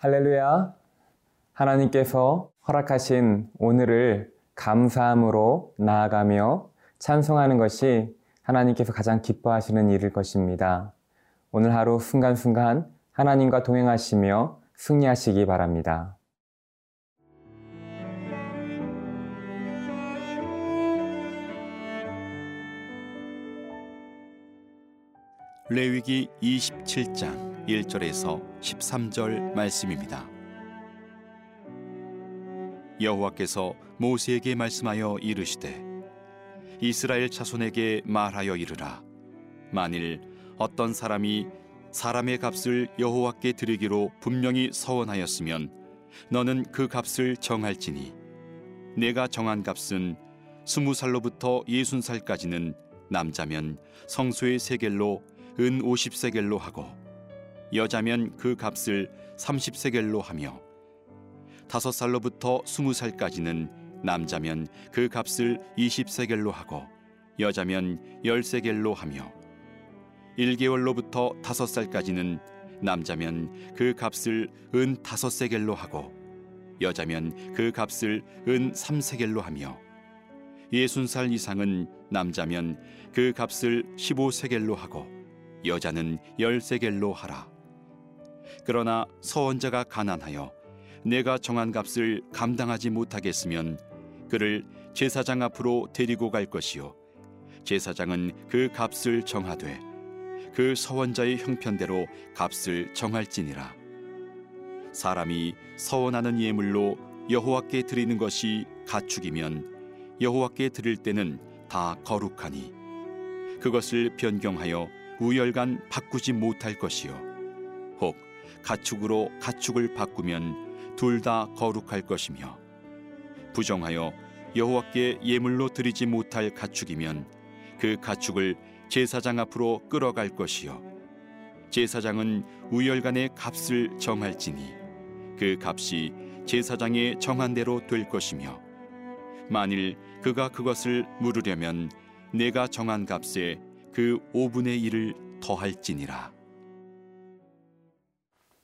할렐루야. 하나님께서 허락하신 오늘을 감사함으로 나아가며 찬송하는 것이 하나님께서 가장 기뻐하시는 일일 것입니다. 오늘 하루 순간순간 하나님과 동행하시며 승리하시기 바랍니다. 레위기 27장 1절에서 13절 말씀입니다. 여호와께서 모세에게 말씀하여 이르시되 이스라엘 자손에게 말하여 이르라 만일 어떤 사람이 사람의 값을 여호와께 드리기로 분명히 서원하였으면 너는 그 값을 정할지니 내가 정한 값은 스무 살로부터 예순 살까지는 남자면 성소의 세겔로 은 50세겔로 하고 여자면 그 값을 30세겔로 하며 다섯 살로부터 스무 살까지는 남자면 그 값을 20세겔로 하고 여자면 10세겔로 하며 1개월로부터 다섯 살까지는 남자면 그 값을 은 다섯 세겔로 하고 여자면 그 값을 은 3세겔로 하며 예순 살 이상은 남자면 그 값을 15세겔로 하고 여자는 열세겔로 하라. 그러나 서원자가 가난하여 내가 정한 값을 감당하지 못하겠으면 그를 제사장 앞으로 데리고 갈 것이요. 제사장은 그 값을 정하되 그 서원자의 형편대로 값을 정할지니라. 사람이 서원하는 예물로 여호와께 드리는 것이 가축이면 여호와께 드릴 때는 다 거룩하니 그것을 변경하여 우열간 바꾸지 못할 것이요. 혹 가축으로 가축을 바꾸면 둘 다 거룩할 것이며 부정하여 여호와께 예물로 드리지 못할 가축이면 그 가축을 제사장 앞으로 끌어갈 것이요 제사장은 우열간의 값을 정할지니 그 값이 제사장의 정한 대로 될 것이며 만일 그가 그것을 물으려면 내가 정한 값에 그 5분의 1을 더할지니라.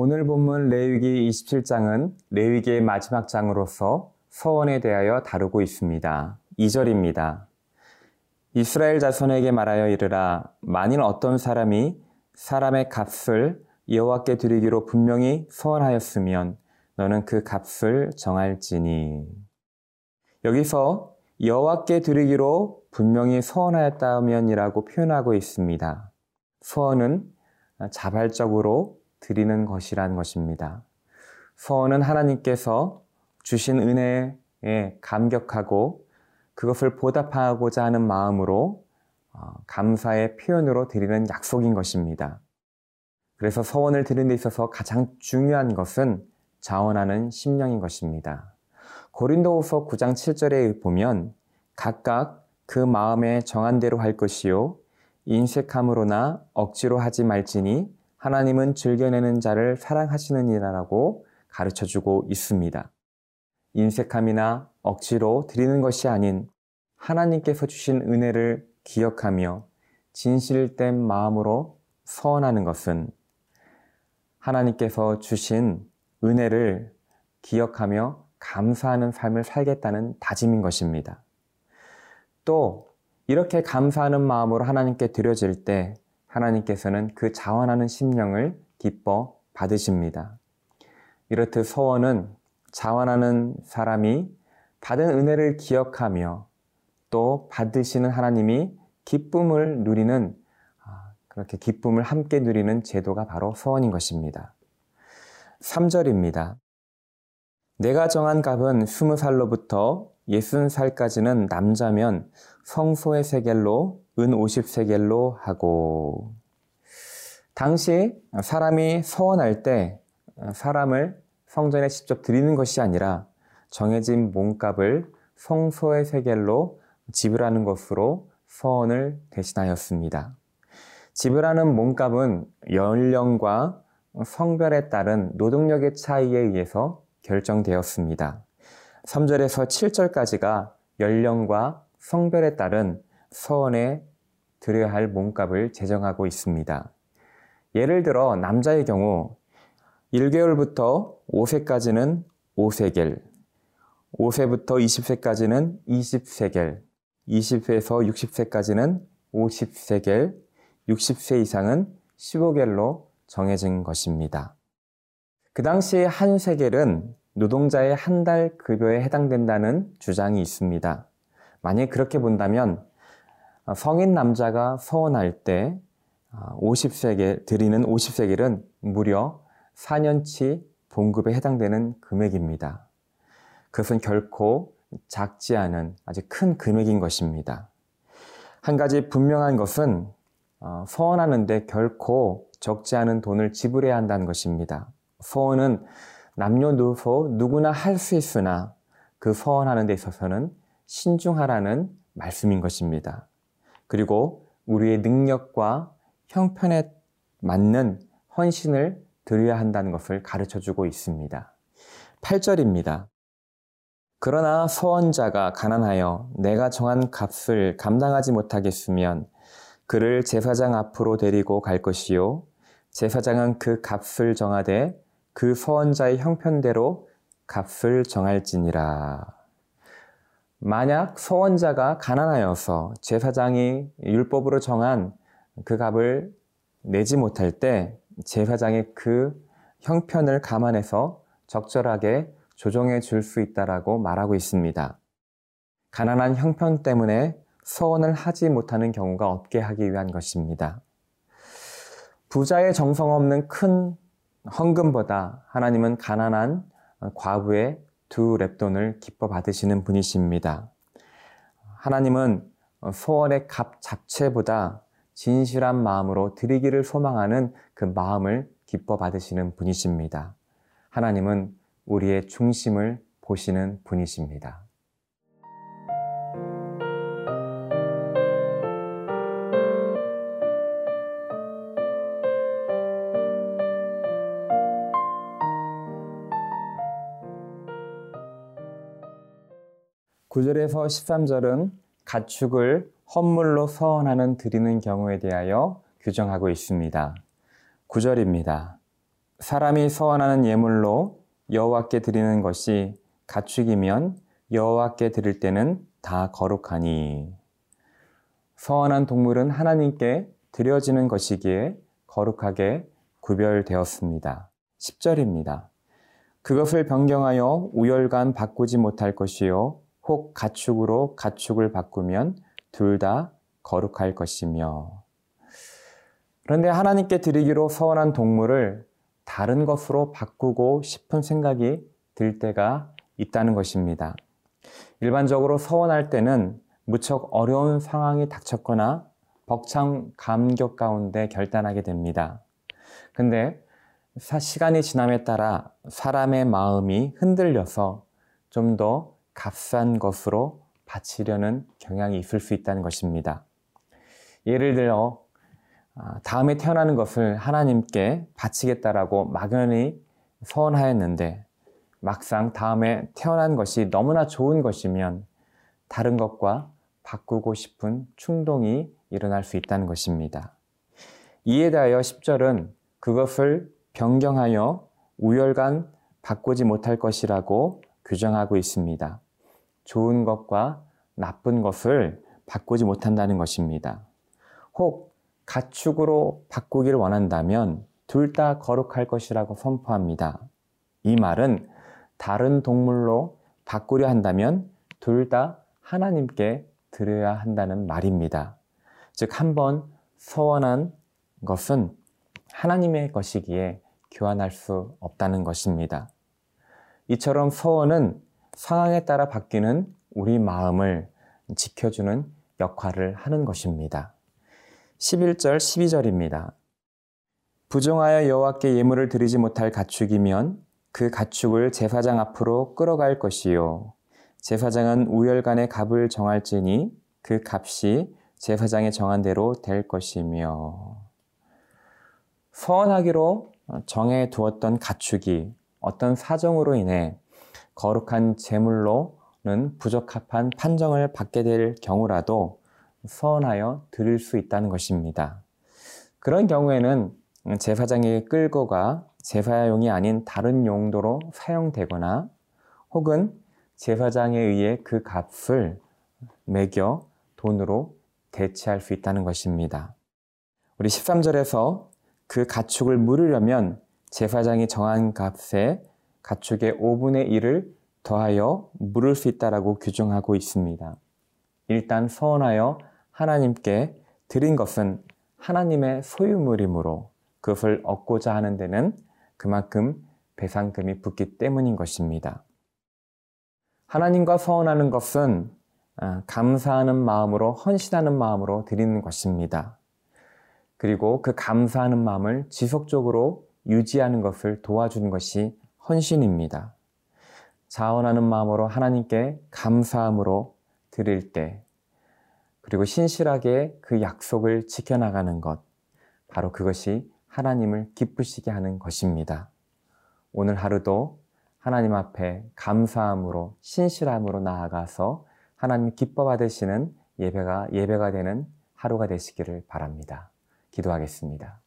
오늘 본문 레위기 27장은 레위기의 마지막 장으로서 서원에 대하여 다루고 있습니다. 2절입니다. 이스라엘 자손에게 말하여 이르라 만일 어떤 사람이 사람의 값을 여호와께 드리기로 분명히 서원하였으면 너는 그 값을 정할지니 여기서 여호와께 드리기로 분명히 서원하였다면이라고 표현하고 있습니다. 서원은 자발적으로 드리는 것이란 것입니다. 서원은 하나님께서 주신 은혜에 감격하고 그것을 보답하고자 하는 마음으로 어, 감사의 표현으로 드리는 약속인 것입니다. 그래서 서원을 드리는 데 있어서 가장 중요한 것은 자원하는 심령인 것입니다. 고린도후서 9장 7절에 보면 각각 그 마음에 정한 대로 할 것이요 인색함으로나 억지로 하지 말지니 하나님은 즐겨내는 자를 사랑하시느니라라고 가르쳐 주고 있습니다. 인색함이나 억지로 드리는 것이 아닌 하나님께서 주신 은혜를 기억하며 진실된 마음으로 서원하는 것은 하나님께서 주신 은혜를 기억하며 감사하는 삶을 살겠다는 다짐인 것입니다. 또 이렇게 감사하는 마음으로 하나님께 드려질 때 하나님께서는 그 자원하는 심령을 기뻐 받으십니다. 이렇듯 서원은 자원하는 사람이 받은 은혜를 기억하며 또 받으시는 하나님이 기쁨을 누리는 아, 그렇게 기쁨을 함께 누리는 제도가 바로 서원인 것입니다. 3절입니다. 내가 정한 값은 20살로부터 60살까지는 남자면 성소의 세겔로 은 50세겔로 하고 당시 사람이 서원할 때 사람을 성전에 직접 드리는 것이 아니라 정해진 몸값을 성소의 세겔로 지불하는 것으로 서원을 대신하였습니다. 지불하는 몸값은 연령과 성별에 따른 노동력의 차이에 의해서 결정되었습니다. 3절에서 7절까지가 연령과 성별에 따른 서원에 드려야 할 몸값을 제정하고 있습니다. 예를 들어 남자의 경우 1개월부터 5세까지는 5세겔, 5세부터 20세까지는 20세겔, 20세에서 60세까지는 50세겔, 60세 이상은 15겔로 정해진 것입니다. 그 당시 한 세겔은 노동자의 한 달 급여에 해당된다는 주장이 있습니다. 만약 그렇게 본다면 성인 남자가 서원할 때 50세겔 드리는 50세겔은 무려 4년치 봉급에 해당되는 금액입니다. 그것은 결코 작지 않은 아주 큰 금액인 것입니다. 한 가지 분명한 것은 어, 서원하는데 결코 적지 않은 돈을 지불해야 한다는 것입니다. 서원은 남녀노소 누구나 할 수 있으나 그 서원하는 데 있어서는 신중하라는 말씀인 것입니다. 그리고 우리의 능력과 형편에 맞는 헌신을 드려야 한다는 것을 가르쳐 주고 있습니다. 8절입니다. 그러나 서원자가 가난하여 내가 정한 값을 감당하지 못하겠으면 그를 제사장 앞으로 데리고 갈 것이요. 제사장은 그 값을 정하되 그 서원자의 형편대로 값을 정할지니라. 만약 서원자가 가난하여서 제사장이 율법으로 정한 그 값을 내지 못할 때 제사장의 그 형편을 감안해서 적절하게 조정해 줄 수 있다라고 말하고 있습니다. 가난한 형편 때문에 서원을 하지 못하는 경우가 없게 하기 위한 것입니다. 부자의 정성 없는 큰 헌금보다 하나님은 가난한 과부의 두 랩돈을 기뻐 받으시는 분이십니다. 하나님은 소원의 값 자체보다 진실한 마음으로 드리기를 소망하는 그 마음을 기뻐 받으시는 분이십니다. 하나님은 우리의 중심을 보시는 분이십니다. 구절에서 13절은 가축을 헌물로 서원하는 드리는 경우에 대하여 규정하고 있습니다. 9절입니다. 사람이 서원하는 예물로 여호와께 드리는 것이 가축이면 여호와께 드릴 때는 다 거룩하니 서원한 동물은 하나님께 드려지는 것이기에 거룩하게 구별되었습니다. 10절입니다. 그것을 변경하여 우열간 바꾸지 못할 것이요 혹 가축으로 가축을 바꾸면 둘 다 거룩할 것이며 그런데 하나님께 드리기로 서원한 동물을 다른 것으로 바꾸고 싶은 생각이 들 때가 있다는 것입니다. 일반적으로 서원할 때는 무척 어려운 상황이 닥쳤거나 벅찬 감격 가운데 결단하게 됩니다. 근데 시간이 지남에 따라 사람의 마음이 흔들려서 좀 더 값싼 것으로 바치려는 경향이 있을 수 있다는 것입니다. 예를 들어 아, 다음에 태어나는 것을 하나님께 바치겠다라고 막연히 서원하였는데 막상 다음에 태어난 것이 너무나 좋은 것이면 다른 것과 바꾸고 싶은 충동이 일어날 수 있다는 것입니다. 이에 대하여 10절은 그것을 변경하여 우열간 바꾸지 못할 것이라고 규정하고 있습니다. 좋은 것과 나쁜 것을 바꾸지 못한다는 것입니다. 혹 가축으로 바꾸기를 원한다면 둘 다 거룩할 것이라고 선포합니다. 이 말은 다른 동물로 바꾸려 한다면 둘 다 하나님께 드려야 한다는 말입니다. 즉, 한 번 서원한 것은 하나님의 것이기에 교환할 수 없다는 것입니다. 이처럼 서원은 상황에 따라 바뀌는 우리 마음을 지켜주는 역할을 하는 것입니다. 11절, 12절입니다. 부정하여 여호와께 예물을 드리지 못할 가축이면 그 가축을 제사장 앞으로 끌어갈 것이요. 제사장은 우열간의 값을 정할지니 그 값이 제사장의 정한 대로 될 것이며 서원하기로 정해 두었던 가축이 어떤 사정으로 인해 거룩한 제물로는 부적합한 판정을 받게 될 경우라도 서원하여 드릴 수 있다는 것입니다. 그런 경우에는 제사장에게 끌고 가 제사용이 아닌 다른 용도로 사용되거나 혹은 제사장에 의해 그 값을 매겨 돈으로 대체할 수 있다는 것입니다. 우리 13절에서 그 가축을 물으려면 제사장이 정한 값에 가축의 5분의 1을 더하여 물을 수 있다라고 규정하고 있습니다. 일단 서원하여 하나님께 드린 것은 하나님의 소유물이므로 그것을 얻고자 하는 데는 그만큼 배상금이 붙기 때문인 것입니다. 하나님과 서원하는 것은 아, 감사하는 마음으로 헌신하는 마음으로 드리는 것입니다. 그리고 그 감사하는 마음을 지속적으로 유지하는 것을 도와주는 것이 헌신입니다. 자원하는 마음으로 하나님께 감사함으로 드릴 때, 그리고 신실하게 그 약속을 지켜나가는 것, 바로 그것이 하나님을 기쁘시게 하는 것입니다. 오늘 하루도 하나님 앞에 감사함으로 신실함으로 나아가서 하나님 기뻐 받으시는 예배가 예배가 되는 하루가 되시기를 바랍니다. 기도하겠습니다.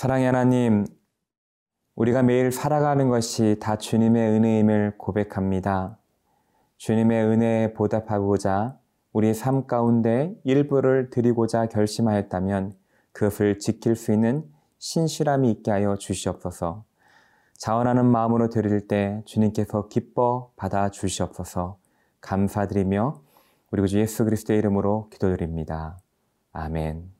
사랑의 하나님, 우리가 매일 살아가는 것이 다 주님의 은혜임을 고백합니다. 주님의 은혜에 보답하고자 우리 삶 가운데 일부를 드리고자 결심하였다면 그것을 지킬 수 있는 신실함이 있게 하여 주시옵소서. 자원하는 마음으로 드릴 때 주님께서 기뻐 받아 주시옵소서. 감사드리며 우리 구주 예수 그리스도의 이름으로 기도드립니다. 아멘.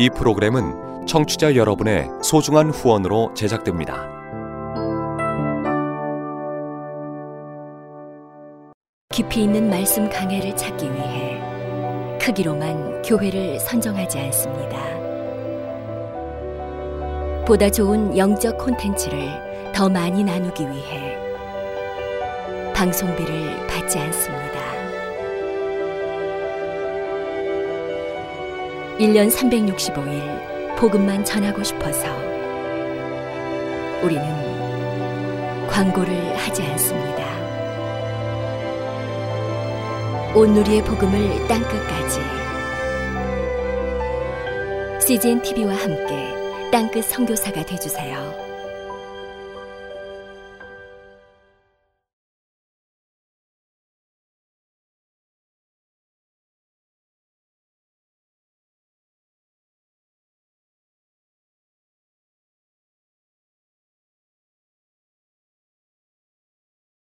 이 프로그램은 청취자 여러분의 소중한 후원으로 제작됩니다. 깊이 있는 말씀 강해를 찾기 위해 크기로만 교회를 선정하지 않습니다. 보다 좋은 영적 콘텐츠를 더 많이 나누기 위해 방송비를 받지 않습니다. 1년 365일 복음만 전하고 싶어서 우리는 광고를 하지 않습니다. 온누리의 복음을 땅끝까지 CGN TV와 함께 땅끝 성교사가 되주세요